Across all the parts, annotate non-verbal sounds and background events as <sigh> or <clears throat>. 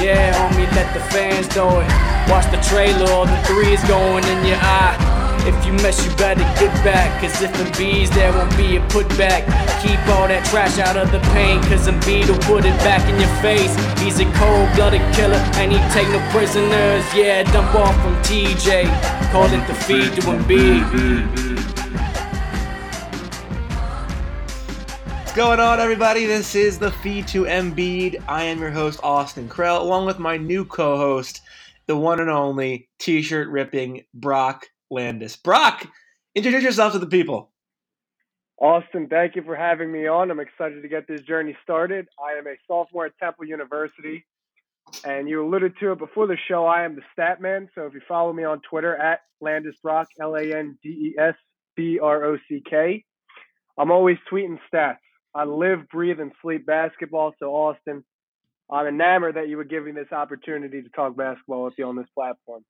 Yeah, homie, let the fans know it. Watch the trailer, all the three is going in your eye. If you mess, you better get back. Cause if bees, there won't be a putback. Keep all that trash out of the paint. Cause Embiid will put it back in your face. He's a cold blooded killer and he take no prisoners. Yeah, dump off from TJ. Call it the feed to Embiid. Going on, everybody? This is the Feed to Embiid. I am your host, Austin Krell, along with my new co host, the one and only t shirt ripping Brock Landes. Brock, introduce yourself to the people. Austin, thank you for having me on. I'm excited to get this journey started. I am a sophomore at Temple University, and you alluded to it before the show. I am the stat man. So if you follow me on Twitter at Landes Brock, L A N D E S B R O C K, I'm always tweeting stats. I live, breathe, and sleep basketball. So Austin, I'm enamored that you would give me this opportunity to talk basketball with you on this platform.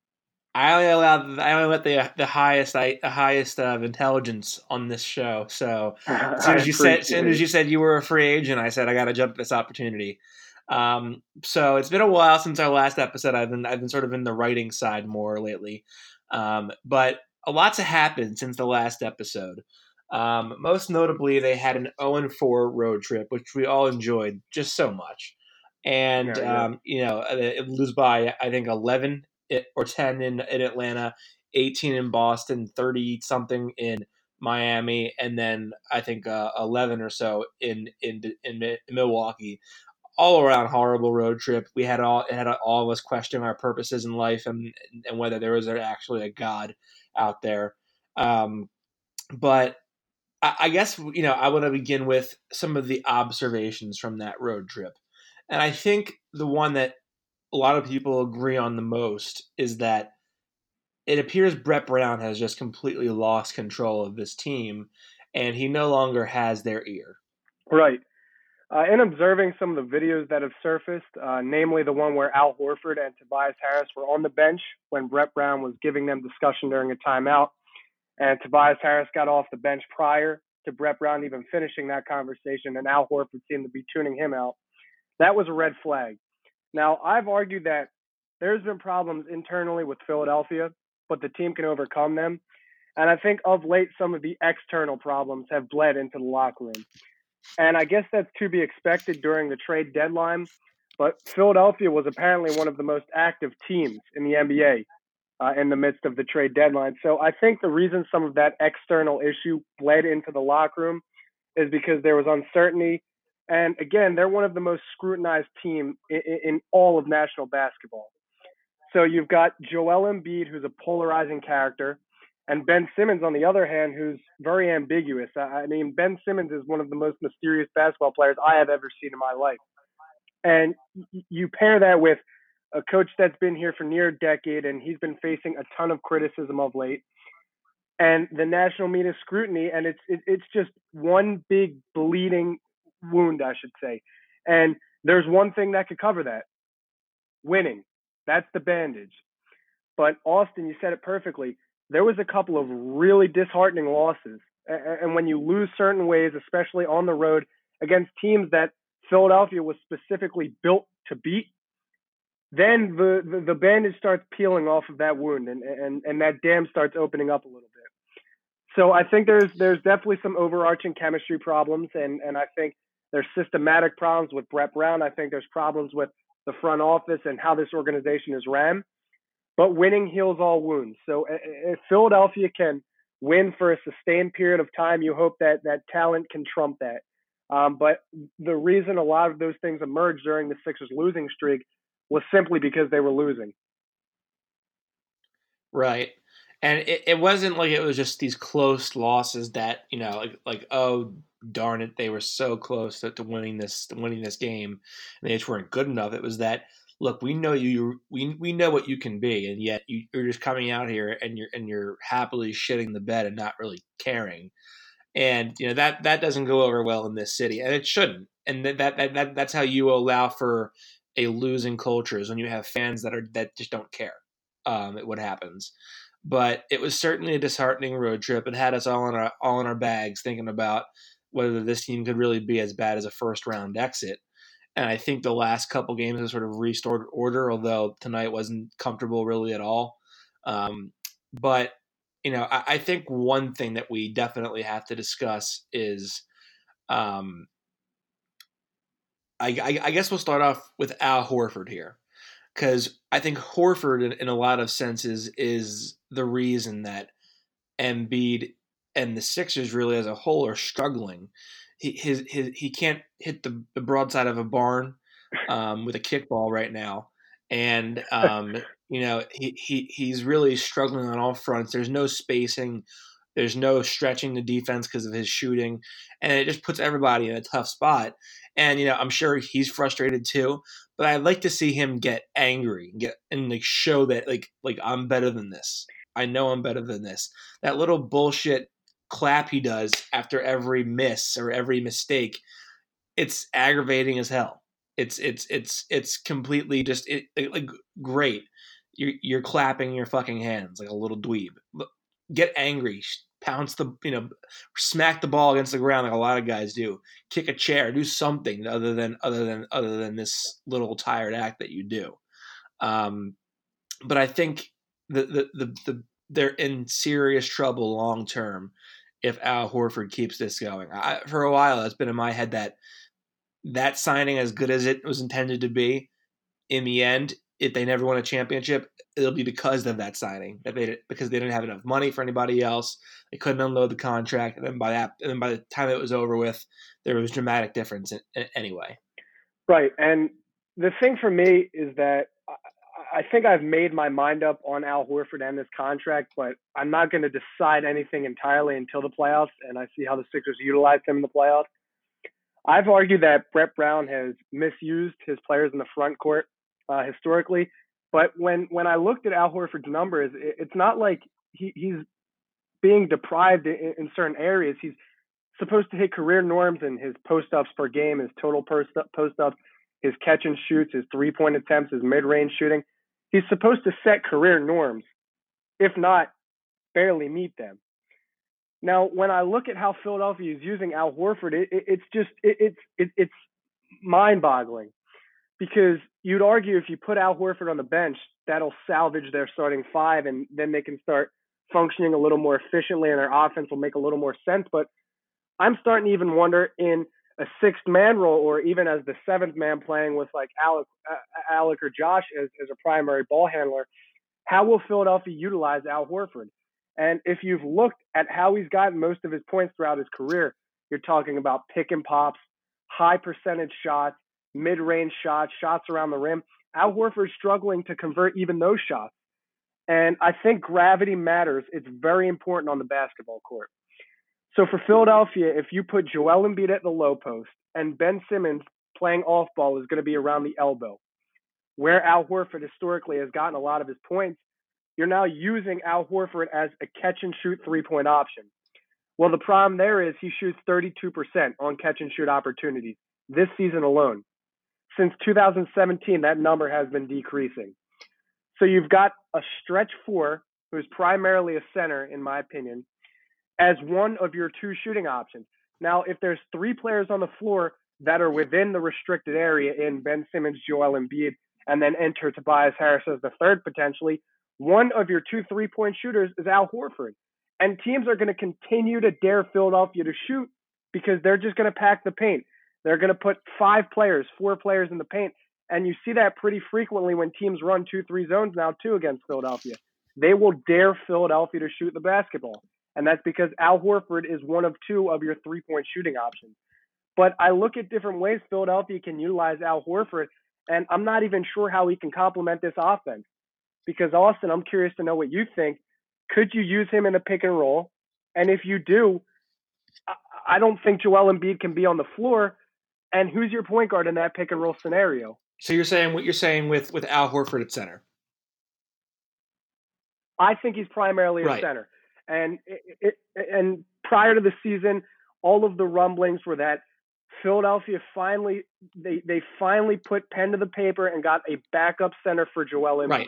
I only allow I only let the the highest I the highest of intelligence on this show. So <laughs> as soon as you said as soon as you said you were a free agent, I said I got to jump at this opportunity. Um, so it's been a while since our last episode. I've been I've been sort of in the writing side more lately, um, but a lot's happened since the last episode. Um, most notably, they had an 0 4 road trip, which we all enjoyed just so much. And, yeah, yeah. Um, you know, it lose by, I think, 11 or 10 in, in Atlanta, 18 in Boston, 30 something in Miami, and then I think uh, 11 or so in, in, in, in Milwaukee. All around horrible road trip. We had all it had all of us questioning our purposes in life and and whether there was actually a God out there. Um, but I guess you know I want to begin with some of the observations from that road trip, and I think the one that a lot of people agree on the most is that it appears Brett Brown has just completely lost control of this team, and he no longer has their ear. Right. Uh, in observing some of the videos that have surfaced, uh, namely the one where Al Horford and Tobias Harris were on the bench when Brett Brown was giving them discussion during a timeout, and Tobias Harris got off the bench prior to Brett Brown even finishing that conversation, and Al Horford seemed to be tuning him out. That was a red flag. Now, I've argued that there's been problems internally with Philadelphia, but the team can overcome them. And I think of late, some of the external problems have bled into the locker room. And I guess that's to be expected during the trade deadline. But Philadelphia was apparently one of the most active teams in the NBA uh, in the midst of the trade deadline. So I think the reason some of that external issue bled into the locker room is because there was uncertainty and again, they're one of the most scrutinized team in, in all of national basketball. So you've got Joel Embiid, who's a polarizing character, and Ben Simmons, on the other hand, who's very ambiguous. I mean, Ben Simmons is one of the most mysterious basketball players I have ever seen in my life. And you pair that with a coach that's been here for near a decade, and he's been facing a ton of criticism of late, and the national media scrutiny, and it's it, it's just one big bleeding wound, I should say. And there's one thing that could cover that winning. That's the bandage. But Austin, you said it perfectly. There was a couple of really disheartening losses. And when you lose certain ways, especially on the road against teams that Philadelphia was specifically built to beat, then the, the, the bandage starts peeling off of that wound and, and, and that dam starts opening up a little bit. So I think there's there's definitely some overarching chemistry problems and, and I think there's systematic problems with Brett Brown. I think there's problems with the front office and how this organization is ran. But winning heals all wounds. So if Philadelphia can win for a sustained period of time, you hope that that talent can trump that. Um, but the reason a lot of those things emerged during the Sixers losing streak was simply because they were losing. Right. And it, it wasn't like it was just these close losses that, you know, like like, oh darn it, they were so close to, to winning this to winning this game and they just weren't good enough. It was that look, we know you we we know what you can be, and yet you, are just coming out here and you're and you're happily shitting the bed and not really caring. And you know that that doesn't go over well in this city, and it shouldn't. And that that, that that's how you allow for a losing culture is when you have fans that are that just don't care um, what happens. But it was certainly a disheartening road trip. It had us all in our all in our bags thinking about whether this team could really be as bad as a first round exit. And I think the last couple games have sort of restored order, although tonight wasn't comfortable really at all. Um, but you know, I, I, think one thing that we definitely have to discuss is, um, I, I, I guess we'll start off with Al Horford here because I think Horford, in, in, a lot of senses, is the reason that Embiid and the Sixers really as a whole are struggling. He his, his he can't hit the, the broadside of a barn um, with a kickball right now, and <laughs> um, you know he, he he's really struggling on all fronts. There's no spacing. There's no stretching the defense because of his shooting, and it just puts everybody in a tough spot. And you know, I'm sure he's frustrated too. But I'd like to see him get angry, and get and like show that like like I'm better than this. I know I'm better than this. That little bullshit clap he does after every miss or every mistake, it's aggravating as hell. It's it's it's it's completely just it, it, like great. You're you're clapping your fucking hands like a little dweeb. Get angry, pounce the you know smack the ball against the ground like a lot of guys do. Kick a chair do something other than other than other than this little tired act that you do. Um, but i think the, the the the they're in serious trouble long term if al horford keeps this going. I, for a while it's been in my head that that signing as good as it was intended to be in the end if they never won a championship, it'll be because of that signing that they because they didn't have enough money for anybody else. They couldn't unload the contract, and then by that, and then by the time it was over with, there was dramatic difference in, in, anyway. Right, and the thing for me is that I think I've made my mind up on Al Horford and this contract, but I'm not going to decide anything entirely until the playoffs, and I see how the Sixers utilize him in the playoffs. I've argued that Brett Brown has misused his players in the front court uh, historically. But when when I looked at Al Horford's numbers, it, it's not like he, he's being deprived in, in, certain areas. He's supposed to hit career norms in his post ups per game, his total post ups, his catch and shoots, his three point attempts, his mid range shooting. He's supposed to set career norms, if not barely meet them. Now, when I look at how Philadelphia is using Al Horford, it, it, it's just it, it's it's mind boggling because you'd argue if you put Al Horford on the bench, that'll salvage their starting five, and then they can start functioning a little more efficiently, and their offense will make a little more sense. But I'm starting to even wonder in a sixth man role, or even as the seventh man playing with like Alec, uh, Alec or Josh as, as a primary ball handler, how will Philadelphia utilize Al Horford? And if you've looked at how he's gotten most of his points throughout his career, you're talking about pick and pops, high percentage shots, mid-range shots, shots around the rim. Al Horford's struggling to convert even those shots. And I think gravity matters. It's very important on the basketball court. So for Philadelphia, if you put Joel Embiid at the low post and Ben Simmons playing off ball is going to be around the elbow, where Al Horford historically has gotten a lot of his points, you're now using Al Horford as a catch and shoot three point option. Well, the problem there is he shoots 32% on catch and shoot opportunities this season alone since 2017, that number has been decreasing. So you've got a stretch four, who's primarily a center, in my opinion, as one of your two shooting options. Now, if there's three players on the floor that are within the restricted area in Ben Simmons, Joel Embiid, and then enter Tobias Harris as the third potentially, one of your two three point shooters is Al Horford. And teams are going to continue to dare Philadelphia to shoot because they're just going to pack the paint. They're going to put five players, four players in the paint. And you see that pretty frequently when teams run two, three zones now, too, against Philadelphia. They will dare Philadelphia to shoot the basketball. and that's because Al Horford is one of two of your three point shooting options. But I look at different ways Philadelphia can utilize Al Horford, and I'm not even sure how he can complement this offense. Because, Austin, I'm curious to know what you think. Could you use him in a pick and roll? And if you do, I don't think Joel Embiid can be on the floor. And who's your point guard in that pick and roll scenario? So you're saying what you're saying with with Al Horford at center? I think he's primarily a right. center. And it, it, and prior to the season, all of the rumblings were that Philadelphia finally they they finally put pen to the paper and got a backup center for Joel Embiid. Right.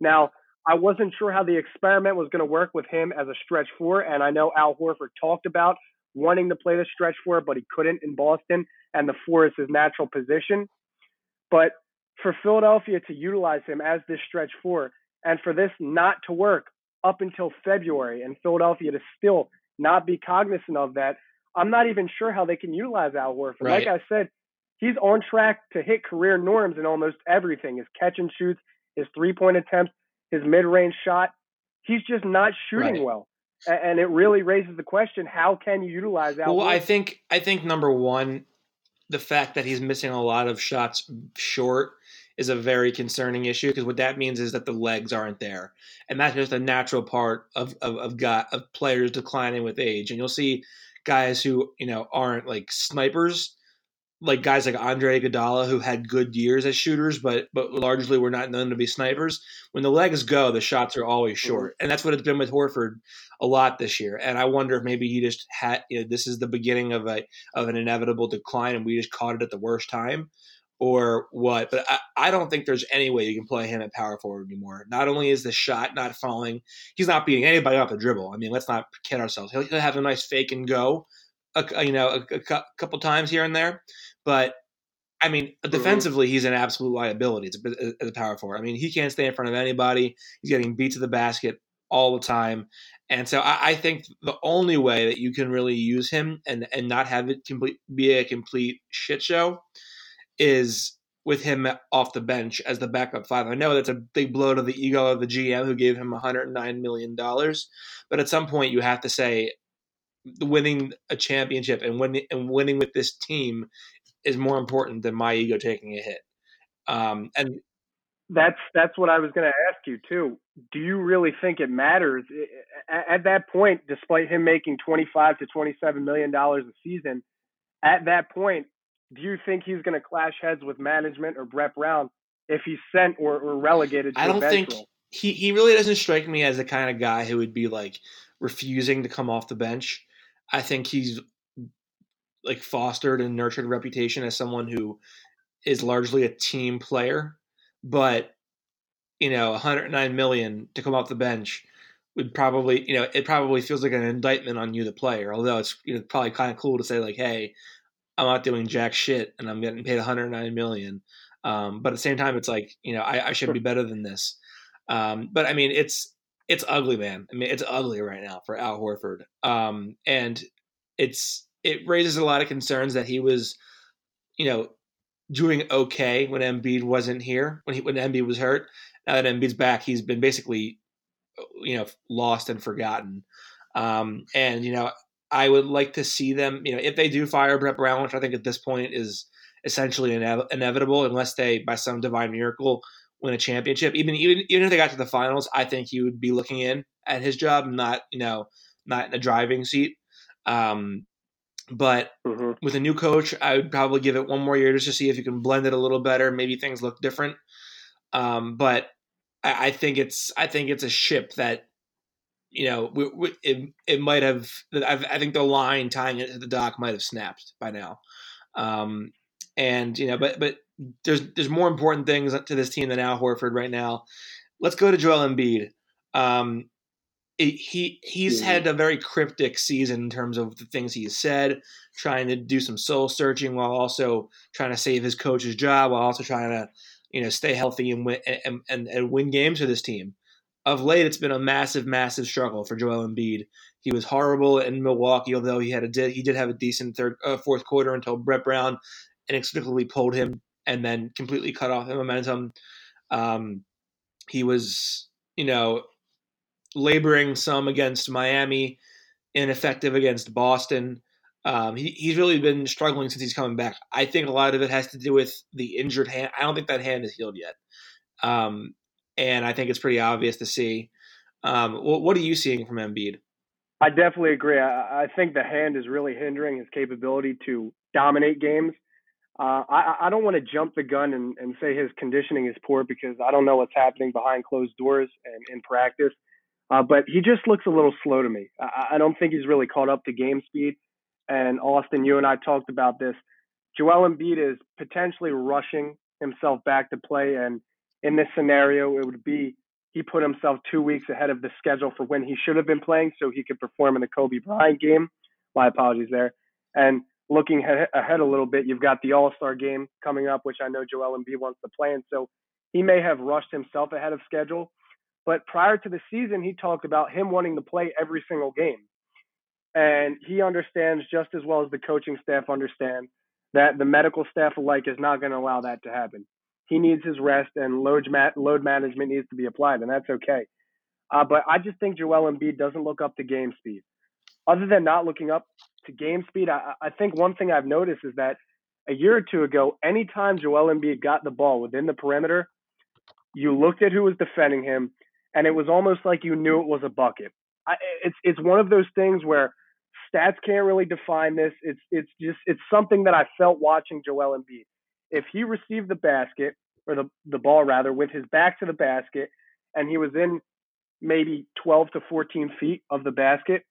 Now, I wasn't sure how the experiment was going to work with him as a stretch four, and I know Al Horford talked about wanting to play the stretch four, but he couldn't in Boston, and the four is his natural position. But for Philadelphia to utilize him as this stretch four, and for this not to work up until February, and Philadelphia to still not be cognizant of that, I'm not even sure how they can utilize Al Horford. Right. Like I said, he's on track to hit career norms in almost everything: his catch and shoots, his three point attempts, his mid range shot. He's just not shooting right. well and it really raises the question: How can you utilize that? Well, I think I think number one, the fact that he's missing a lot of shots short is a very concerning issue because what that means is that the legs aren't there, and that's just a natural part of of of, got, of players declining with age. And you'll see guys who you know aren't like snipers like guys like Andre Iguodala who had good years as shooters, but but largely were not known to be snipers. When the legs go, the shots are always mm-hmm. short, and that's what it's been with Horford a lot this year. And I wonder if maybe he just had you know, this is the beginning of a of an inevitable decline, and we just caught it at the worst time, or what. But I, I don't think there's any way you can play him at power forward anymore. Not only is the shot not falling, he's not beating anybody off the dribble. I mean, let's not kid ourselves. He'll, he'll have a nice fake and go a, you know, a, a, couple times here and there. But I mean, mm-hmm. defensively, he's an absolute liability as a, as a power forward. I mean, he can't stay in front of anybody. He's getting beat to the basket all the time. And so I, I, think the only way that you can really use him and, and not have it complete, be a complete shit show is with him off the bench as the backup five. I know that's a big blow to the ego of the GM who gave him $109 million. But at some point, you have to say, winning a championship and winning and winning with this team is more important than my ego taking a hit. Um, and that's that's what I was going to ask you too. Do you really think it matters at, that point? Despite him making twenty five to twenty seven million dollars a season, at that point, do you think he's going to clash heads with management or Brett Brown if he's sent or, or relegated? I don't think role? he he really doesn't strike me as the kind of guy who would be like refusing to come off the bench. I think he's like fostered and nurtured a reputation as someone who is largely a team player, but you know, 109 million to come off the bench would probably, you know, it probably feels like an indictment on you, the player. Although it's you know probably kind of cool to say like, hey, I'm not doing jack shit and I'm getting paid 109 million. Um, but at the same time, it's like you know, I, I should be better than this. Um, but I mean, it's it's ugly, man. I mean, it's ugly right now for Al Horford. Um, and it's it raises a lot of concerns that he was, you know, doing okay when Embiid wasn't here, when he when Embiid was hurt. Now that Embiid's back, he's been basically, you know, lost and forgotten. Um, and you know, I would like to see them, you know, if they do fire Brett Brown, which I think at this point is essentially ine- inevitable, unless they, by some divine miracle, win a championship. Even even even if they got to the finals, I think he would be looking in at his job, not you know not in a driving seat. Um, but mm-hmm. with a new coach, I would probably give it one more year just to see if you can blend it a little better. Maybe things look different. Um, but I, I, think it's I think it's a ship that you know we, we, it it might have. I, I, think the line tying it to the dock might have snapped by now. Um, and you know, but but there's there's more important things to this team than Al Horford right now. Let's go to Joel Embiid. Um, it, he he's yeah. had a very cryptic season in terms of the things he's said, trying to do some soul searching while also trying to save his coach's job, while also trying to you know stay healthy and win and, and, and win games for this team. Of late, it's been a massive, massive struggle for Joel Embiid. He was horrible in Milwaukee, although he had a he did have a decent third uh, fourth quarter until Brett Brown inexplicably pulled him and then completely cut off the momentum. Um, he was, you know, laboring some against Miami ineffective against Boston. Um, he, he's really been struggling since he's coming back. I think a lot of it has to do with the injured hand. I don't think that hand is healed yet. Um, and I think it's pretty obvious to see. Um, what, what, are you seeing from Embiid? I definitely agree. I, I, think the hand is really hindering his capability to dominate games. Uh, I, I, don't want to jump the gun and, and, say his conditioning is poor because I don't know what's happening behind closed doors and in practice. Uh, but he just looks a little slow to me. I, I don't think he's really caught up to game speed and Austin, you and I talked about this. Joel Embiid is potentially rushing himself back to play, and in this scenario, it would be he put himself two weeks ahead of the schedule for when he should have been playing, so he could perform in the Kobe Bryant game. My apologies there. And looking ahead a little bit, you've got the All Star game coming up, which I know Joel Embiid wants to play in, so he may have rushed himself ahead of schedule. But prior to the season, he talked about him wanting to play every single game. And he understands just as well as the coaching staff understand that the medical staff alike is not going to allow that to happen. He needs his rest and load, load management needs to be applied, and that's okay. Uh, but I just think Joel Embiid doesn't look up to game speed. Other than not looking up to game speed, I, I think one thing I've noticed is that a year or two ago, anytime Joel Embiid got the ball within the perimeter, you looked at who was defending him, and it was almost like you knew it was a bucket. I, it's it's one of those things where stats can't really define this. It's it's just it's something that I felt watching Joel Embiid. If he received the basket or the the ball rather with his back to the basket and he was in maybe 12 to 14 feet of the basket,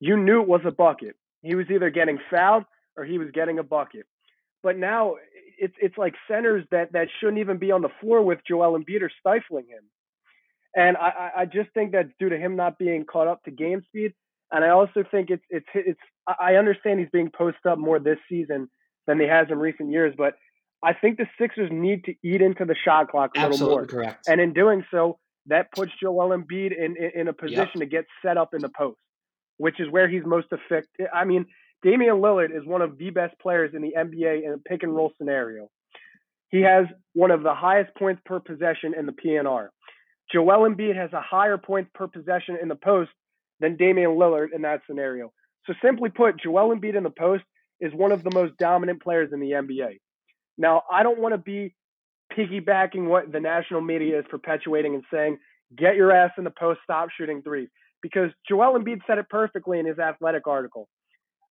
you knew it was a bucket. He was either getting fouled or he was getting a bucket. But now it's it's like centers that that shouldn't even be on the floor with Joel Embiid are stifling him. And I, I just think that's due to him not being caught up to game speed and I also think it's it's it's I understand he's being posted up more this season than he has in recent years, but I think the Sixers need to eat into the shot clock a Absolutely little more. Correct. And in doing so, that puts Joel Embiid in in, in a position yep. to get set up in the post, which is where he's most effective. I mean, Damian Lillard is one of the best players in the NBA in a pick and roll scenario. He has one of the highest points per possession in the PNR. Joel Embiid has a higher points per possession in the post than Damian Lillard in that scenario. So simply put, Joel Embiid in the post is one of the most dominant players in the NBA. Now, I don't want to be piggybacking what the national media is perpetuating and saying, get your ass in the post, stop shooting threes. Because Joel Embiid said it perfectly in his athletic article.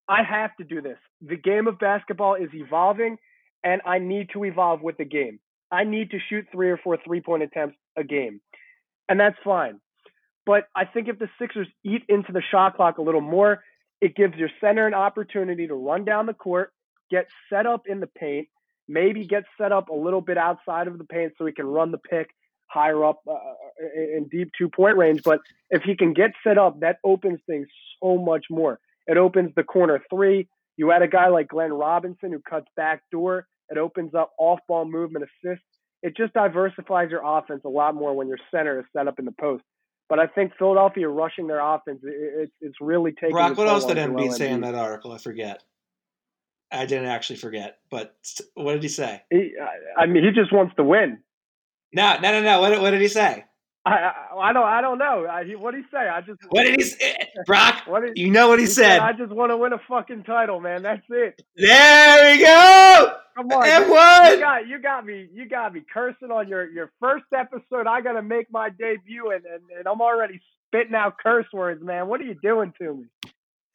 I have to do this. The game of basketball is evolving, and I need to evolve with the game. I need to shoot three or four three point attempts a game. And that's fine. But I think if the Sixers eat into the shot clock a little more, it gives your center an opportunity to run down the court, get set up in the paint, maybe get set up a little bit outside of the paint so he can run the pick higher up uh, in deep two point range. But if he can get set up, that opens things so much more. It opens the corner three. You add a guy like Glenn Robinson who cuts back door. It opens up off ball movement assists. It just diversifies your offense a lot more when your center is set up in the post. But I think Philadelphia rushing their offense, it, it's really taking. Brock, what else did Embiid say in that article? I forget. I didn't actually forget, but what did he say? He, I mean, he just wants to win. No, no, no, no. What, what did he say? I, I, don't I don't know. I, what did he say? I just what did he say, eh, eh, Brock? What did, you know what he, he said. said. I just want to win a fucking title, man. That's it. There we go. Come on, and what? You got you got me you got me cursing on your your first episode. I got to make my debut, and, and and I'm already spitting out curse words, man. What are you doing to me?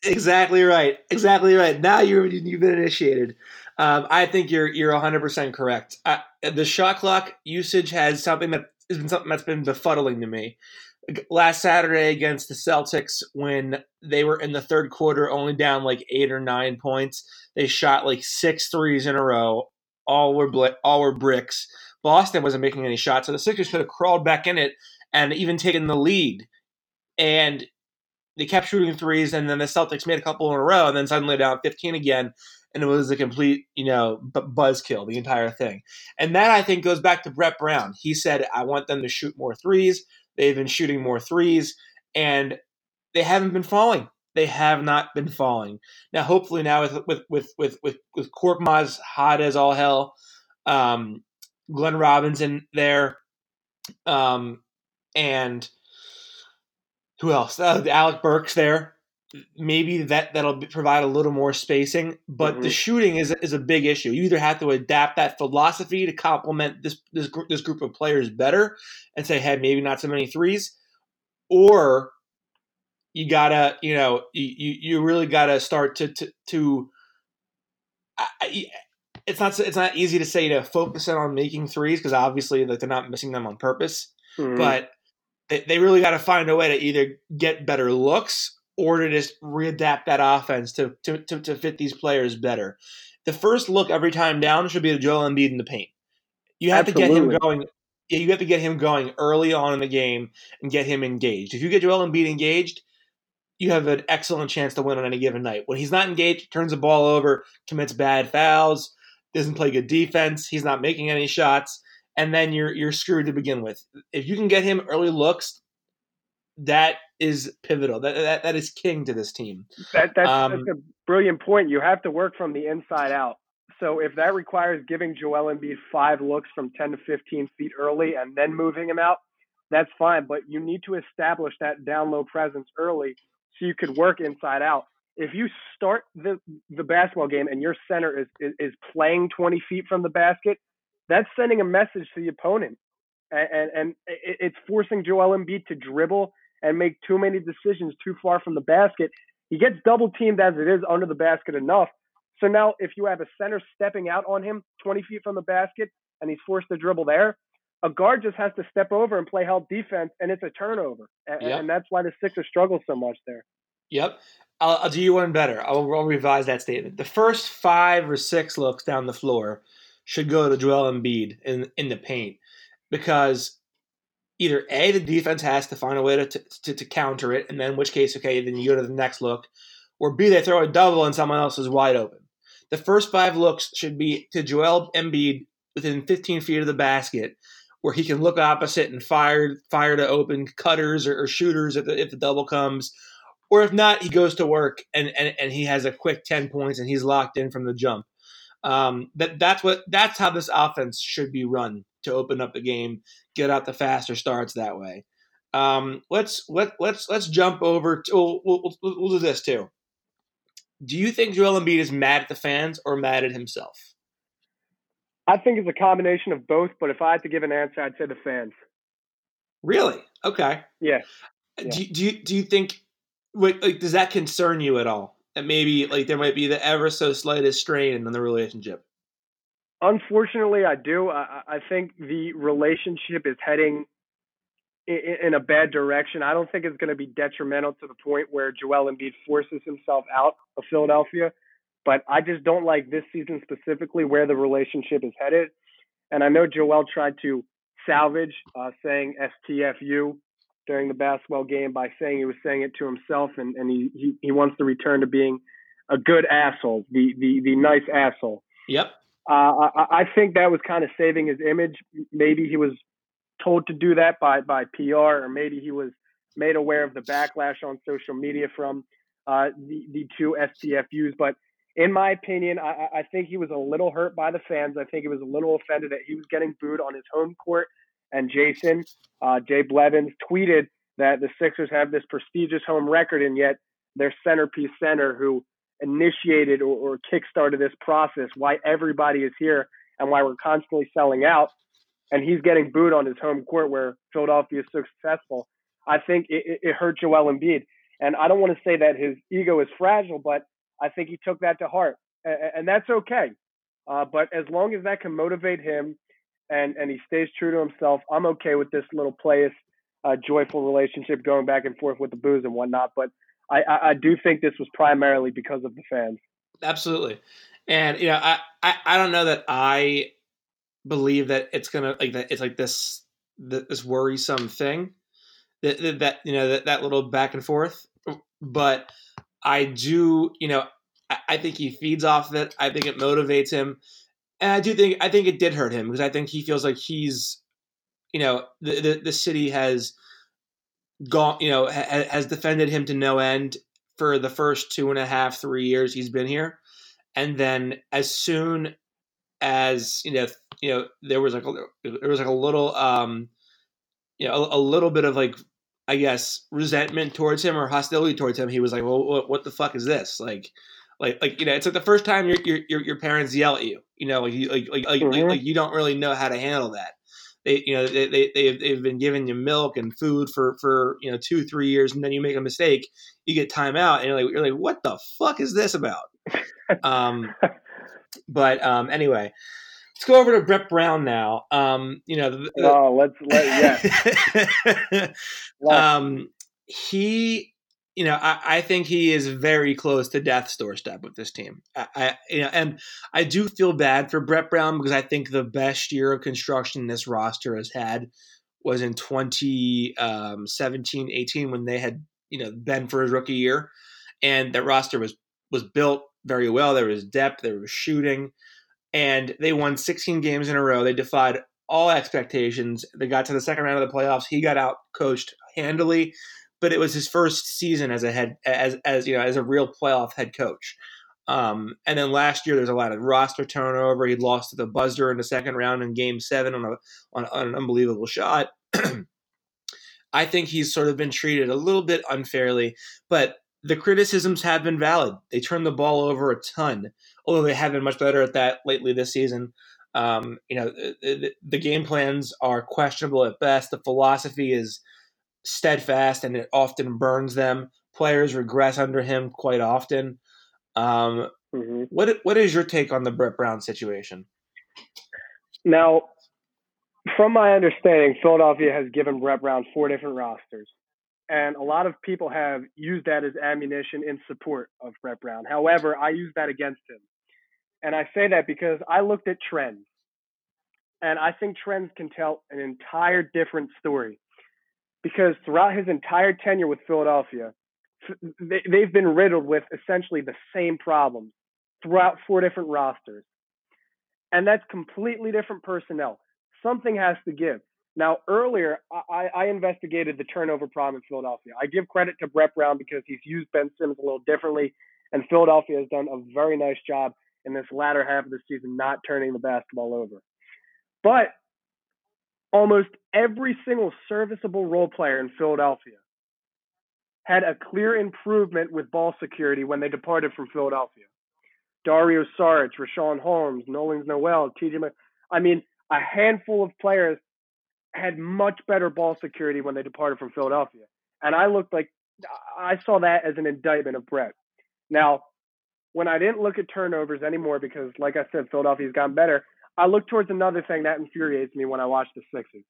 Exactly right. Exactly right. Now you're you've been initiated. Um, I think you're you're 100 percent correct. Uh, the shot clock usage has something that has been something that's been befuddling to me. Last Saturday against the Celtics, when they were in the third quarter, only down like eight or nine points, they shot like six threes in a row. All were bl- all were bricks. Boston wasn't making any shots, so the Sixers could have crawled back in it and even taken the lead. And they kept shooting threes, and then the Celtics made a couple in a row, and then suddenly down 15 again and it was a complete, you know, b- buzzkill, the entire thing. And that I think goes back to Brett Brown. He said, "I want them to shoot more threes. They've been shooting more threes, and they haven't been falling. They have not been falling. Now, hopefully, now with with with with with, with Korkmaz hot as all hell, um, Glenn Robinson there, um, and who else? Uh, Alec Burks there. Maybe that that'll provide a little more spacing. But mm-hmm. the shooting is is a big issue. You either have to adapt that philosophy to complement this this group this group of players better, and say, hey, maybe not so many threes, or you gotta you know you you really gotta start to to, to I, it's not it's not easy to say to focus in on making threes because obviously like they're not missing them on purpose, mm-hmm. but they, they really got to find a way to either get better looks or to just readapt that offense to, to, to, to fit these players better. The first look every time down should be the Joel Embiid in the paint. You have Absolutely. to get him going. You have to get him going early on in the game and get him engaged. If you get Joel Embiid engaged, you have an excellent chance to win on any given night. When he's not engaged, turns the ball over, commits bad fouls, doesn't play good defense, he's not making any shots, and then you're you're screwed to begin with. If you can get him early looks, that is pivotal. That that, that is king to this team. That that's, um, that's a brilliant point. You have to work from the inside out. So if that requires giving Joel Embiid five looks from 10 to 15 feet early and then moving him out, that's fine. But you need to establish that down low presence early so you could work inside out. If you start the the basketball game and your center is, is, is playing 20 feet from the basket, that's sending a message to the opponent, and and, and it's forcing Joel Embiid to dribble and make too many decisions too far from the basket. He gets double teamed as it is under the basket enough. So now, if you have a center stepping out on him 20 feet from the basket and he's forced to dribble there, a guard just has to step over and play help defense, and it's a turnover. And, yep. and that's why the Sixers struggle so much there. Yep. I'll, I'll do you one better. I'll, I'll, revise that statement. The first five or six looks down the floor should go to Joel Embiid in in the paint because either a the defense has to find a way to, to, to counter it, and then in which case, okay, then you go to the next look, or b they throw a double and someone else is wide open. The first five looks should be to Joel Embiid within 15 feet of the basket, where he can look opposite and fire fire to open cutters or, or shooters if the, if the double comes, or if not, he goes to work and, and and he has a quick 10 points and he's locked in from the jump. Um, that that's what that's how this offense should be run to open up the game, get out the faster starts that way. Um, let's let let's let's jump over to we'll, we'll, we'll do this too. Do you think Joel Embiid is mad at the fans or mad at himself? I think it's a combination of both, but if I had to give an answer, I'd say the fans. Really? Okay. Yeah. yeah. Do, do you do you think like does that concern you at all? That maybe like there might be the ever so slightest strain in the relationship. Unfortunately, I do. I, I think the relationship is heading in, a bad direction. I don't think it's going to be detrimental to the point where Joel Embiid forces himself out of Philadelphia. But I just don't like this season specifically where the relationship is headed. And I know Joel tried to salvage uh, saying STFU during the basketball game by saying he was saying it to himself, and, and he, he, he wants to return to being a good asshole, the the the nice asshole. Yep. Uh, I, I think that was kind of saving his image. Maybe he was told to do that by by PR, or maybe he was made aware of the backlash on social media from uh, the the two STFUs. But in my opinion, I, I think he was a little hurt by the fans. I think he was a little offended that he was getting booed on his home court. And Jason, uh, Jay Blevins, tweeted that the Sixers have this prestigious home record, and yet their centerpiece center, who initiated or, or kickstarted this process, why everybody is here and why we're constantly selling out. And he's getting booed on his home court where Philadelphia is so successful. I think it, it hurt Joel Embiid. And I don't want to say that his ego is fragile, but I think he took that to heart. And, and that's okay. Uh, but as long as that can motivate him and, and he stays true to himself, I'm okay with this little playous, uh, joyful relationship going back and forth with the booze and whatnot. But I, I, I do think this was primarily because of the fans. Absolutely, and you know, I, I, I don't know that I believe that it's gonna like that. It's like this this worrisome thing that that, you know that, that little back and forth. But I do, you know, I, I think he feeds off of it. I think it motivates him, and I do think I think it did hurt him because I think he feels like he's, you know, the the, the city has gone, you know, ha- has defended him to no end for the first two and a half, three years he's been here, and then as soon as you know, you know, there was like a, there was like a little, um, you know, a, a little bit of like I guess, resentment towards him or hostility towards him. He was like, "Well, what, what the fuck is this?" Like, like, like you know, it's like the first time your your your parents yell at you. You know, like you like like, like, mm-hmm. like, you don't really know how to handle that. They, you know, they, they they've, they've been giving you milk and food for for you know two three years, and then you make a mistake, you get time out, and you're like, you're like, what the fuck is this about? <laughs> um, but um, anyway, let's go over to Brett Brown now. Um, you know, the, oh, let's let yes. <laughs> um, he, you know, I, I, think he is very close to death's doorstep with this team. I, I, you know, and I do feel bad for Brett Brown because I think the best year of construction this roster has had was in 2017, um, 18 when they had, you know, Ben for his rookie year, and that roster was was built very well. There was depth, there was shooting and they won 16 games in a row. They defied all expectations. They got to the second round of the playoffs. He got out coached handily, but it was his first season as a head as as you know as a real playoff head coach. Um, and then last year, there's a lot of roster turnover. He lost to the buzzer in the second round in Game Seven on a on, on an unbelievable shot. <clears throat> I think he's sort of been treated a little bit unfairly, but the criticisms have been valid. They turned the ball over a ton although they have been much better at that lately this season. Um, you know, the, the, game plans are questionable at best. The philosophy is steadfast and it often burns them. Players regress under him quite often. Um, mm-hmm. What what is your take on the Brett Brown situation? Now, from my understanding, Philadelphia has given Brett Brown four different rosters. And a lot of people have used that as ammunition in support of Brett Brown. However, I use that against him. And I say that because I looked at trends. And I think trends can tell an entire different story. Because throughout his entire tenure with Philadelphia, they've been riddled with essentially the same problems throughout four different rosters. And that's completely different personnel. Something has to give. Now, earlier, I, I, investigated the turnover problem in Philadelphia. I give credit to Brett Brown because he's used Ben Simmons a little differently, and Philadelphia has done a very nice job in this latter half of the season, not turning the basketball over. But almost every single serviceable role player in Philadelphia had a clear improvement with ball security when they departed from Philadelphia. Dario Saric, Richaun Holmes, Nerlens Noel, TJ. I mean, a handful of players had much better ball security when they departed from Philadelphia. And I looked like I saw that as an indictment of Brett. Now, when I didn't look at turnovers anymore because, like I said, Philadelphia's gotten better, I looked towards another thing that infuriates me when I watch the Sixers.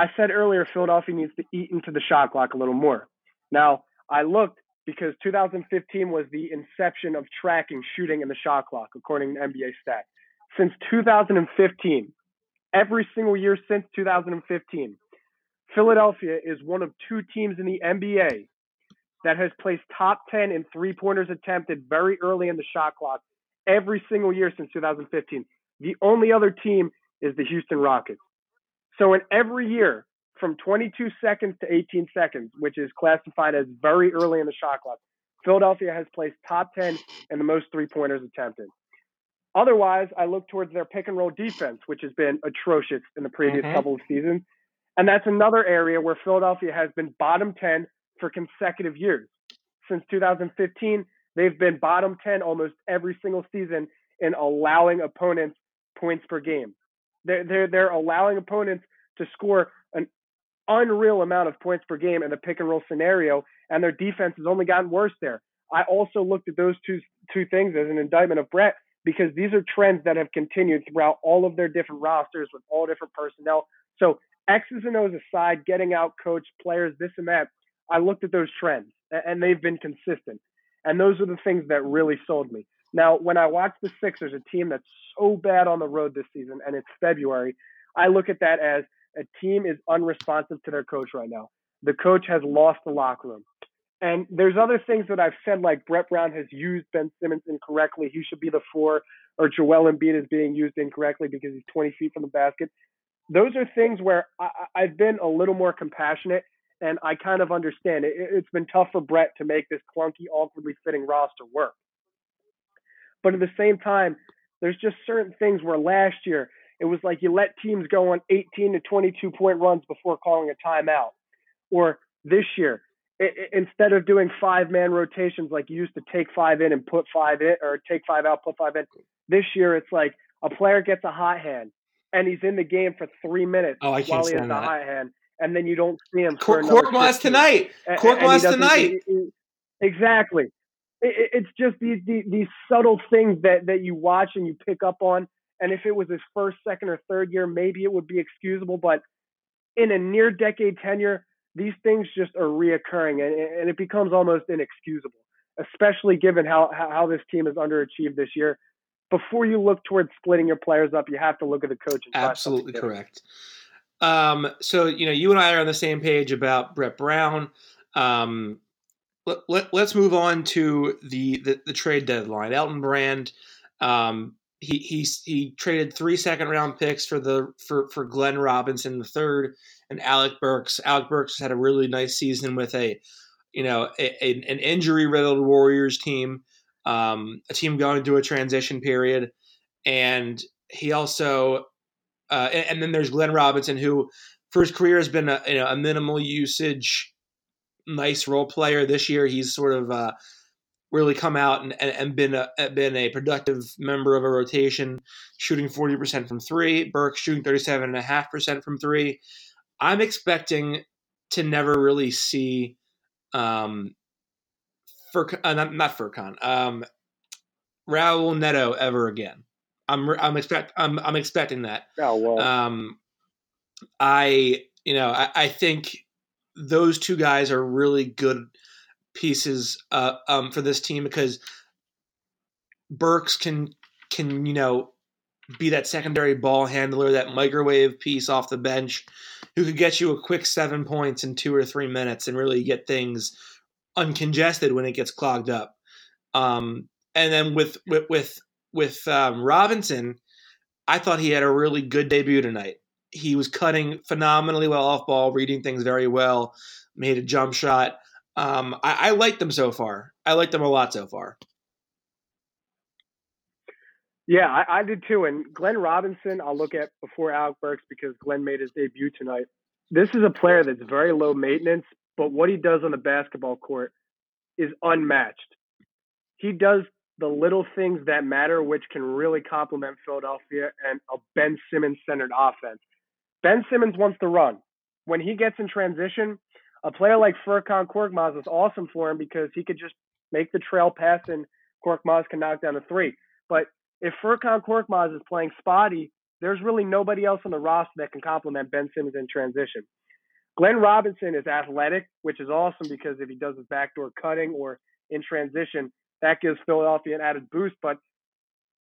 I said earlier Philadelphia needs to eat into the shot clock a little more. Now, I looked because 2015 was the inception of tracking shooting in the shot clock, according to NBA stats. Since 2015, every single year since 2015, Philadelphia is one of two teams in the NBA that has placed top 10 in three pointers attempted very early in the shot clock every single year since 2015. The only other team is the Houston Rockets. So in every year from 22 seconds to 18 seconds, which is classified as very early in the shot clock, Philadelphia has placed top 10 in the most three pointers attempted. Otherwise, I look towards their pick and roll defense, which has been atrocious in the previous mm-hmm. couple of seasons. And that's another area where Philadelphia has been bottom 10 for consecutive years. Since 2015, they've been bottom 10 almost every single season in allowing opponents points per game. They're, they're, they're allowing opponents to score an unreal amount of points per game in the pick and roll scenario, and their defense has only gotten worse there. I also looked at those two two things as an indictment of Brett because these are trends that have continued throughout all of their different rosters with all different personnel. So X's and O's aside, getting out coach players, this and that, I looked at those trends and they've been consistent. And those are the things that really sold me. Now, when I watch the Sixers, a team that's so bad on the road this season, and it's February, I look at that as a team is unresponsive to their coach right now. The coach has lost the locker room. And there's other things that I've said, like Brett Brown has used Ben Simmons incorrectly. He should be the four, or Joel Embiid is being used incorrectly because he's 20 feet from the basket. Those are things where I, I've been a little more compassionate and I kind of understand it. It's been tough for Brett to make this clunky, awkwardly fitting roster work. But at the same time, there's just certain things where last year it was like you let teams go on 18 to 22 point runs before calling a timeout. Or this year, it, instead of doing five man rotations like you used to take five in and put five in, or take five out, put five in, this year it's like a player gets a hot hand and he's in the game for three minutes oh, I while he has a hot hand, and then you don't see him. Cork, Korkmaz tonight. Korkmaz tonight. He, he, exactly. It, it's just these, these these subtle things that that you watch and you pick up on. And if it was his first, second, or third year, maybe it would be excusable. But in a near decade tenure, these things just are reoccurring, and, and it becomes almost inexcusable, especially given how how this team has underachieved this year. Before you look towards splitting your players up, you have to look at the coach. Absolutely correct. Um, so you know, you and I are on the same page about Brett Brown. Um, let, us move on to the, the, the trade deadline. Elton Brand, um, he he he traded three second round picks for the for for Glenn Robinson the third and Alec Burks. Alec Burks had a really nice season with a you know a, a, an injury riddled Warriors team, um, a team going through a transition period, and he also uh, and, and, then there's Glenn Robinson who for his career has been a, you know, a minimal usage nice role player. This year, he's sort of uh, really come out and, and, and, been a been a productive member of a rotation, shooting forty percent from three. Burke shooting thirty seven and a half percent from three. I'm expecting to never really see, um, Fur uh, not, not Furkan, um, Raul Neto ever again. I'm I'm expect I'm I'm expecting that. Oh well. Um, I you know I, I think those two guys are really good pieces uh, um, for this team because Burks can can you know be that secondary ball handler, that microwave piece off the bench, who could get you a quick seven points in two or three minutes and really get things uncongested when it gets clogged up. Um, and then with with with, with um, Robinson, I thought he had a really good debut tonight he was cutting phenomenally well off ball, reading things very well, made a jump shot. Um, I, I like them so far. I like them a lot so far. Yeah, I, I, did too. And Glenn Robinson, I'll look at before Alec Burks because Glenn made his debut tonight. This is a player that's very low maintenance, but what he does on the basketball court is unmatched. He does the little things that matter, which can really complement Philadelphia and a Ben Simmons centered offense. Ben Simmons wants to run. When he gets in transition, a player like Furkan Korkmaz is awesome for him because he could just make the trail pass and Korkmaz can knock down a three. But if Furkan Korkmaz is playing spotty, there's really nobody else on the roster that can complement Ben Simmons in transition. Glenn Robinson is athletic, which is awesome because if he does his backdoor cutting or in transition, that gives Philadelphia an added boost. But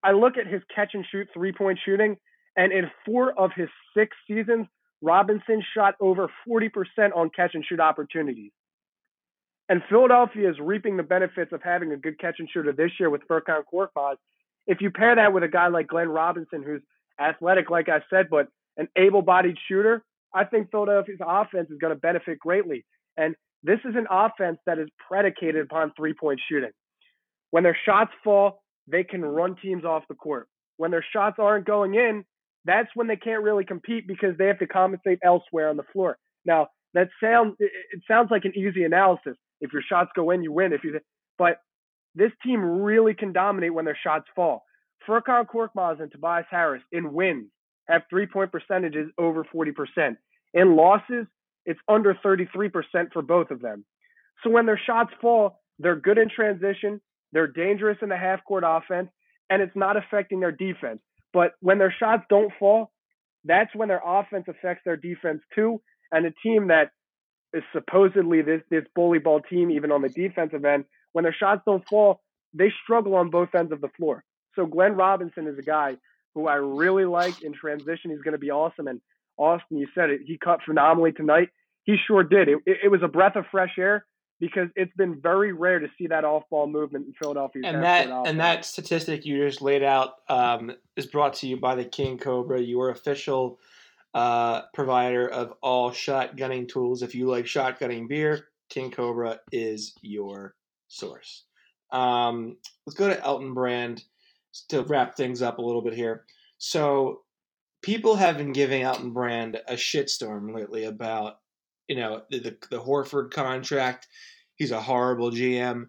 I look at his catch and shoot three point shooting, and in four of his six seasons, Robinson shot over 40% on catch and shoot opportunities. And Philadelphia is reaping the benefits of having a good catch and shooter this year with Furkan Korkmaz. If you pair that with a guy like Glenn Robinson, who's athletic, like I said, but an able bodied shooter, I think Philadelphia's offense is going to benefit greatly. And this is an offense that is predicated upon three point shooting. When their shots fall, they can run teams off the court. When their shots aren't going in, that's when they can't really compete because they have to compensate elsewhere on the floor. Now, that sounds it sounds like an easy analysis. If your shots go in, you win. If you but this team really can dominate when their shots fall. Furkan Korkmaz and Tobias Harris in wins have three point percentages over 40%. In losses, it's under 33% for both of them. So when their shots fall, they're good in transition, they're dangerous in the half court offense, and it's not affecting their defense. But when their shots don't fall, that's when their offense affects their defense too. And a team that is supposedly this this bully ball team, even on the defensive end, when their shots don't fall, they struggle on both ends of the floor. So Glenn Robinson is a guy who I really like in transition. He's going to be awesome. And Austin, you said it, he cut phenomenally tonight. He sure did. It, it, it was a breath of fresh air because it's been very rare to see that off-ball movement in Philadelphia. And that and that statistic you just laid out um, is brought to you by the King Cobra, your official uh, provider of all shotgunning tools. If you like shotgunning beer, King Cobra is your source. Um, let's go to Elton Brand to wrap things up a little bit here. So, people have been giving Elton Brand a shitstorm lately about you know the, the, the Horford contract. He's a horrible GM.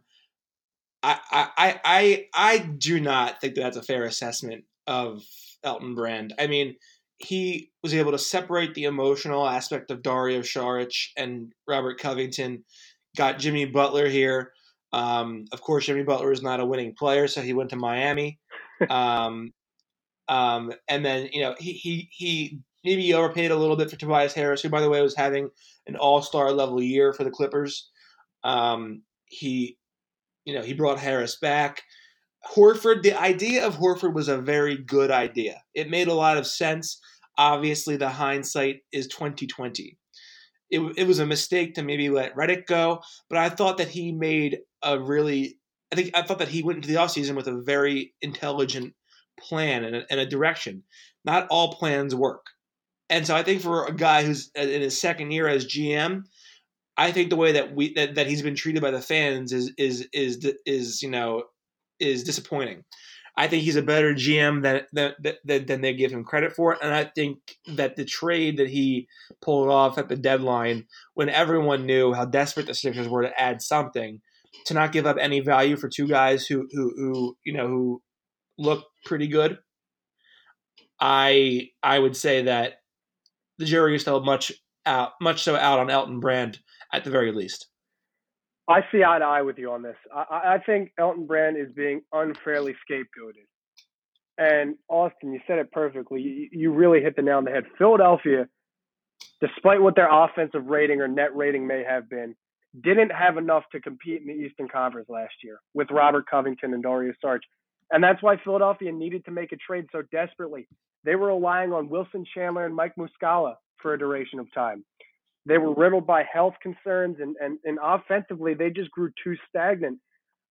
I, I I I do not think that that's a fair assessment of Elton Brand. I mean, he was able to separate the emotional aspect of Dario Saric and Robert Covington. Got Jimmy Butler here. Um, of course, Jimmy Butler is not a winning player, so he went to Miami. <laughs> Um, um, and then you know he he he maybe overpaid a little bit for Tobias Harris, who by the way was having an All Star level year for the Clippers. Um, he you know he brought Harris back. Horford, the idea of Horford was a very good idea. It made a lot of sense. Obviously, the hindsight is twenty twenty. It, it was a mistake to maybe let Redick go, but I thought that he made a really, I think I thought that he went into the offseason with a very intelligent plan and a, and a direction. Not all plans work. And so I think for a guy who's uh, in his second year as GM, I think the way that we that, that he's been treated by the fans is is is is you know is disappointing. I think he's a better GM than, than, than they give him credit for. And I think that the trade that he pulled off at the deadline, when everyone knew how desperate the Sixers were to add something, to not give up any value for two guys who who, who you know who look pretty good. I I would say that the jury is still much out, much so out on Elton Brand at the very least. I see eye to eye with you on this. I, I think Elton Brand is being unfairly scapegoated. And Austin, you said it perfectly. You, you really hit the nail on the head. Philadelphia, despite what their offensive rating or net rating may have been, didn't have enough to compete in the Eastern Conference last year with Robert Covington and Dario Saric. And that's why Philadelphia needed to make a trade so desperately. They were relying on Wilson Chandler and Mike Muscala for a duration of time. They were riddled by health concerns, and, and, and offensively, they just grew too stagnant.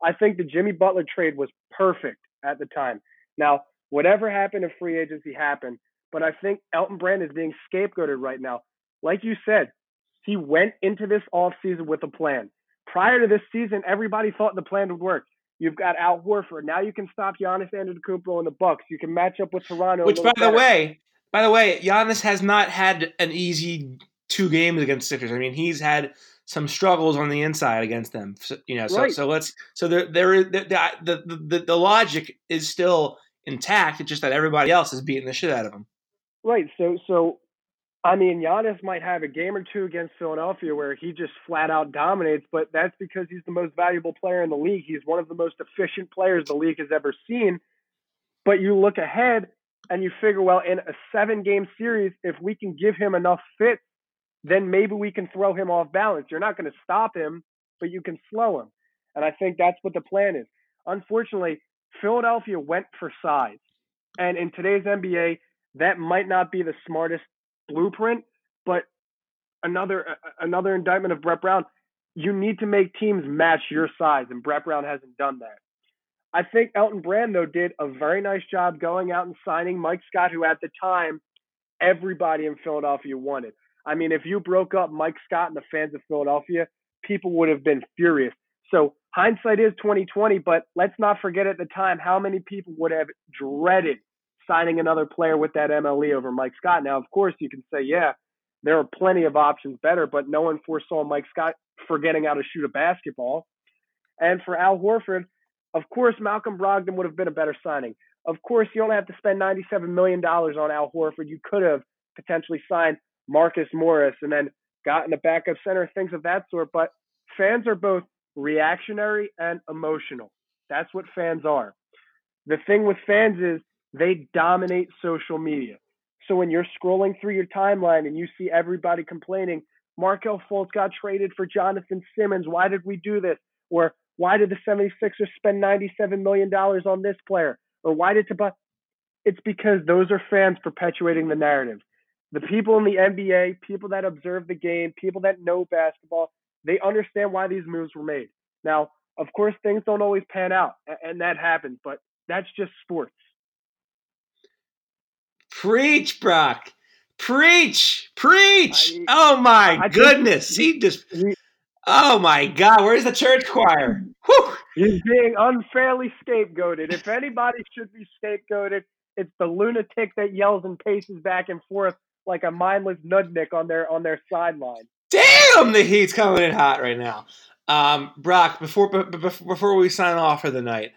I think the Jimmy Butler trade was perfect at the time. Now, whatever happened in free agency happened, but I think Elton Brand is being scapegoated right now. Like you said, he went into this offseason with a plan. Prior to this season, everybody thought the plan would work. You've got Al Horford. Now you can stop Giannis Antetokounmpo in the Bucks. You can match up with Toronto. Which, by better. the way, by the way, Giannis has not had an easy two games against Sixers. I mean, he's had some struggles on the inside against them. So, you know, so right. so let's so there there is the the, the the logic is still intact. It's just that everybody else is beating the shit out of him. Right. So so I mean, Giannis might have a game or two against Philadelphia where he just flat out dominates, but that's because he's the most valuable player in the league. He's one of the most efficient players the league has ever seen. But you look ahead and you figure, well, in a seven game series, if we can give him enough fits then maybe we can throw him off balance. You're not going to stop him, but you can slow him. And I think that's what the plan is. Unfortunately, Philadelphia went for size. And in today's NBA, that might not be the smartest blueprint, but another another indictment of Brett Brown, you need to make teams match your size, and Brett Brown hasn't done that. I think Elton Brand, though, did a very nice job going out and signing Mike Scott, who at the time everybody in Philadelphia wanted. I mean, if you broke up Mike Scott and the fans of Philadelphia, people would have been furious. So hindsight is 2020, but let's not forget at the time how many people would have dreaded signing another player with that MLE over Mike Scott. Now, of course, you can say, yeah, there are plenty of options better, but no one foresaw Mike Scott forgetting how to shoot a basketball. And for Al Horford, of course, Malcolm Brogdon would have been a better signing. Of course, you don't have to spend $97 million on Al Horford. You could have potentially signed Marcus Morris and then got in the backup center, things of that sort. But fans are both reactionary and emotional. That's what fans are. The thing with fans is they dominate social media. So when you're scrolling through your timeline and you see everybody complaining, Markelle Fultz got traded for Jonathan Simmons. Why did we do this? Or why did the 76ers spend $97 million on this player? Or why did Tobias? It's because those are fans perpetuating the narrative the people in the NBA, people that observe the game, people that know basketball, they understand why these moves were made. Now, of course, things don't always pan out, and that happens, but that's just sports. Preach, Brock. Preach, preach. I, oh my I goodness. He just he, Oh my God, where's the church choir? Whew. He's being unfairly scapegoated. If anybody should be scapegoated, it's the lunatic that yells and paces back and forth like a mindless nudnik on their on their sideline. Damn The Heat's coming in hot right now. Um, Brock, before before we sign off for the night,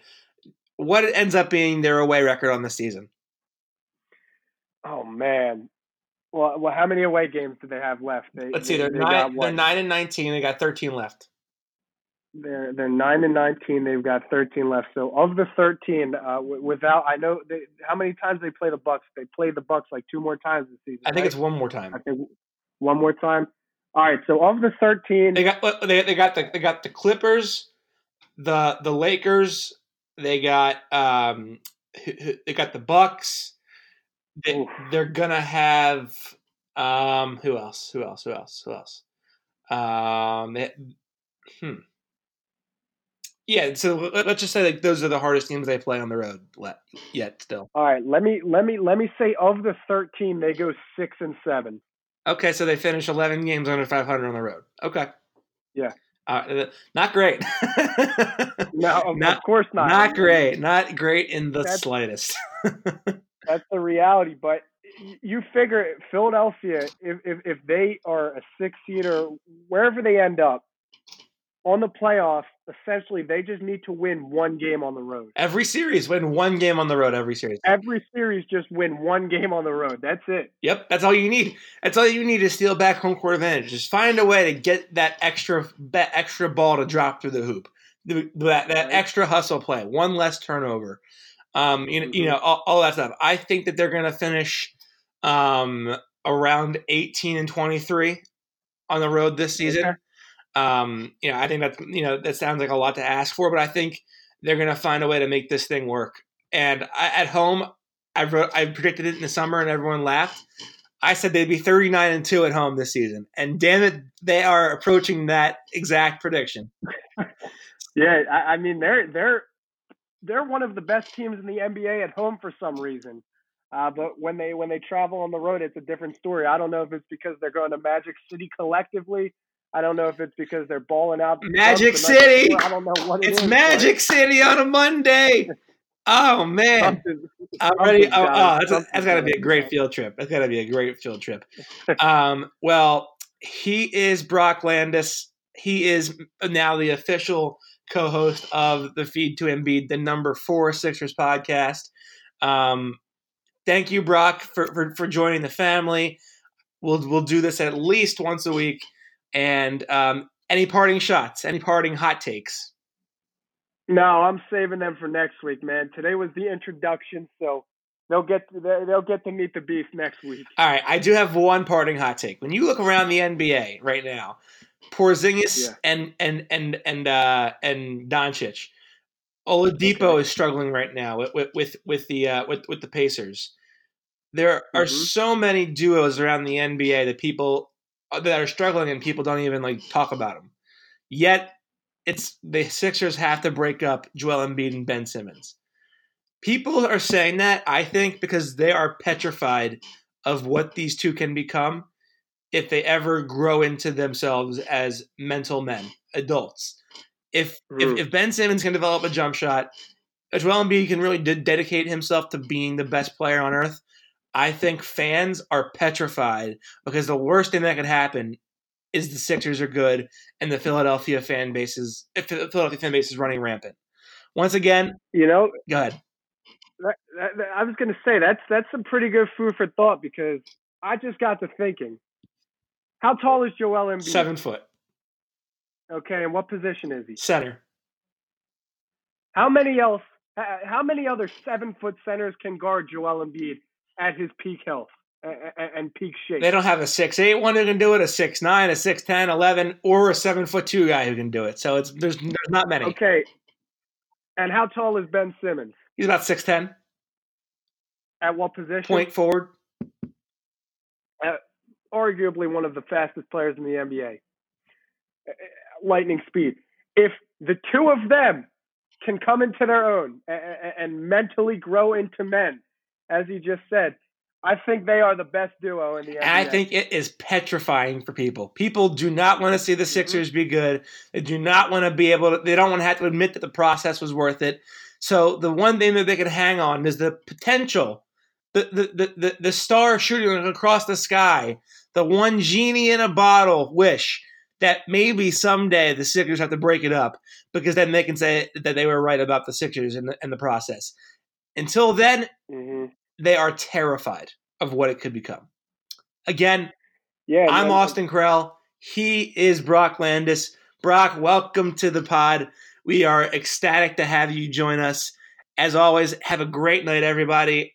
what ends up being their away record on the season? Oh man. Well, well, how many away games do they have left? They, Let's see. They're they nine. They're nine and nineteen. They got thirteen left. They're they're nine and nineteen. They've got thirteen left. So of the thirteen, uh, w- without I know they, how many times they play the Bucks. They play the Bucks like two more times this season. I think right? it's one more time. I think one more time. All right. So of the thirteen, They got they, they got the they got the Clippers, the the Lakers. They got um they got the Bucks. They, they're gonna have um who else? Who else? Who else? Who else? Um, they, hmm. Yeah, so let- let's just say like those are the hardest teams they play on the road yet still. all right. Let me let me let me say of the thirteen, they go six and seven. Okay, so they finish 11 games under 500 on the road. Okay. Yeah. Uh, not great. No, <laughs> of, Not- of course not. Not great. Not great in the That's- slightest. <laughs> That's the reality. But you figure Philadelphia, if if, if they are a six seed or wherever they end up on the playoffs, essentially they just need to win one game on the road. every series, win one game on the road every series. Every series, just win one game on the road. That's it. Yep, that's all you need. That's all you need to steal back home court advantage. Just find a way to get that extra that extra ball to drop through the hoop. That that Right. extra hustle play, one less turnover. Um, you know, you know, all, all that stuff. I think that they're going to finish um, around 18 and 23 on the road this season. Okay. Um, you know, I think that's you know that sounds like a lot to ask for, but I think they're going to find a way to make this thing work. And I, at home, I wrote, I predicted it in the summer, and everyone laughed. I said they'd be 39 and two at home this season, and damn it, they are approaching that exact prediction. <laughs> Yeah, I, I mean they're they're they're one of the best teams in the NBA at home for some reason. Uh, but when they when they travel on the road, it's a different story. I don't know if it's because they're going to Magic City collectively. I don't know if it's because they're balling out. Magic Bucks the night City! I don't know what it It's is, Magic City on a Monday. Oh man, something- I'm ready. Oh, oh that's, that's got to be a great field trip. That's got to be a great field trip. Um, well, he is Brock Landes. He is now the official co-host of the Feed to Embiid, the number four Sixers podcast. Um, thank you, Brock, for, for for joining the family. We'll we'll do this at least once a week. And um, any parting shots? Any parting hot takes? No, I'm saving them for next week, man. Today was the introduction, so they'll get to, they'll get to meet the beef next week. All right, I do have one parting hot take. When you look around the NBA right now, Porzingis Yeah. and and and and uh, and Doncic, Oladipo Okay. is struggling right now with with with, the uh, with with the Pacers. There are Mhm. so many duos around the NBA that people uh, that are struggling and people don't even like talk about them. Yet it's the Sixers have to break up Joel Embiid and Ben Simmons. People are saying that I think because they are petrified of what these two can become if they ever grow into themselves as mental men, adults. If Mm. if, if Ben Simmons can develop a jump shot, if Joel Embiid can really de- dedicate himself to being the best player on earth. I think fans are petrified because the worst thing that could happen is the Sixers are good and the Philadelphia fan base is if the Philadelphia fan base is running rampant. Once again, You know, go ahead. I was going to say that's that's some pretty good food for thought because I just got to thinking, how tall is Joel Embiid? Seven foot Okay, and what position is he? center. How many else? How many other seven foot centers can guard Joel Embiid at his peak health and, and peak shape? They don't have a six eight one who can do it, a six nine, a six ten, eleven, or a seven foot two guy who can do it. So it's there's there's not many. Okay. And how tall is Ben Simmons? He's about six ten. At what position? Point forward. Arguably one of the fastest players in the NBA. Uh, Lightning speed. If the two of them can come into their own and mentally grow into men, as he just said, I think they are the best duo in the NBA. I think it is petrifying for people. People do not want to see the Sixers be good. They do not want to be able to, they don't want to have to admit that the process was worth it. So the one thing that they can hang on is the potential, the, the, the, the, star shooting across the sky, the one genie in a bottle wish that maybe someday the Sixers have to break it up because then they can say that they were right about the Sixers in the, in the process. Until then, mm-hmm. they are terrified of what it could become. Again, yeah, I'm Austin Krell. He is Brock Landes. Brock, welcome to the pod. We are ecstatic to have you join us. As always, have a great night, everybody,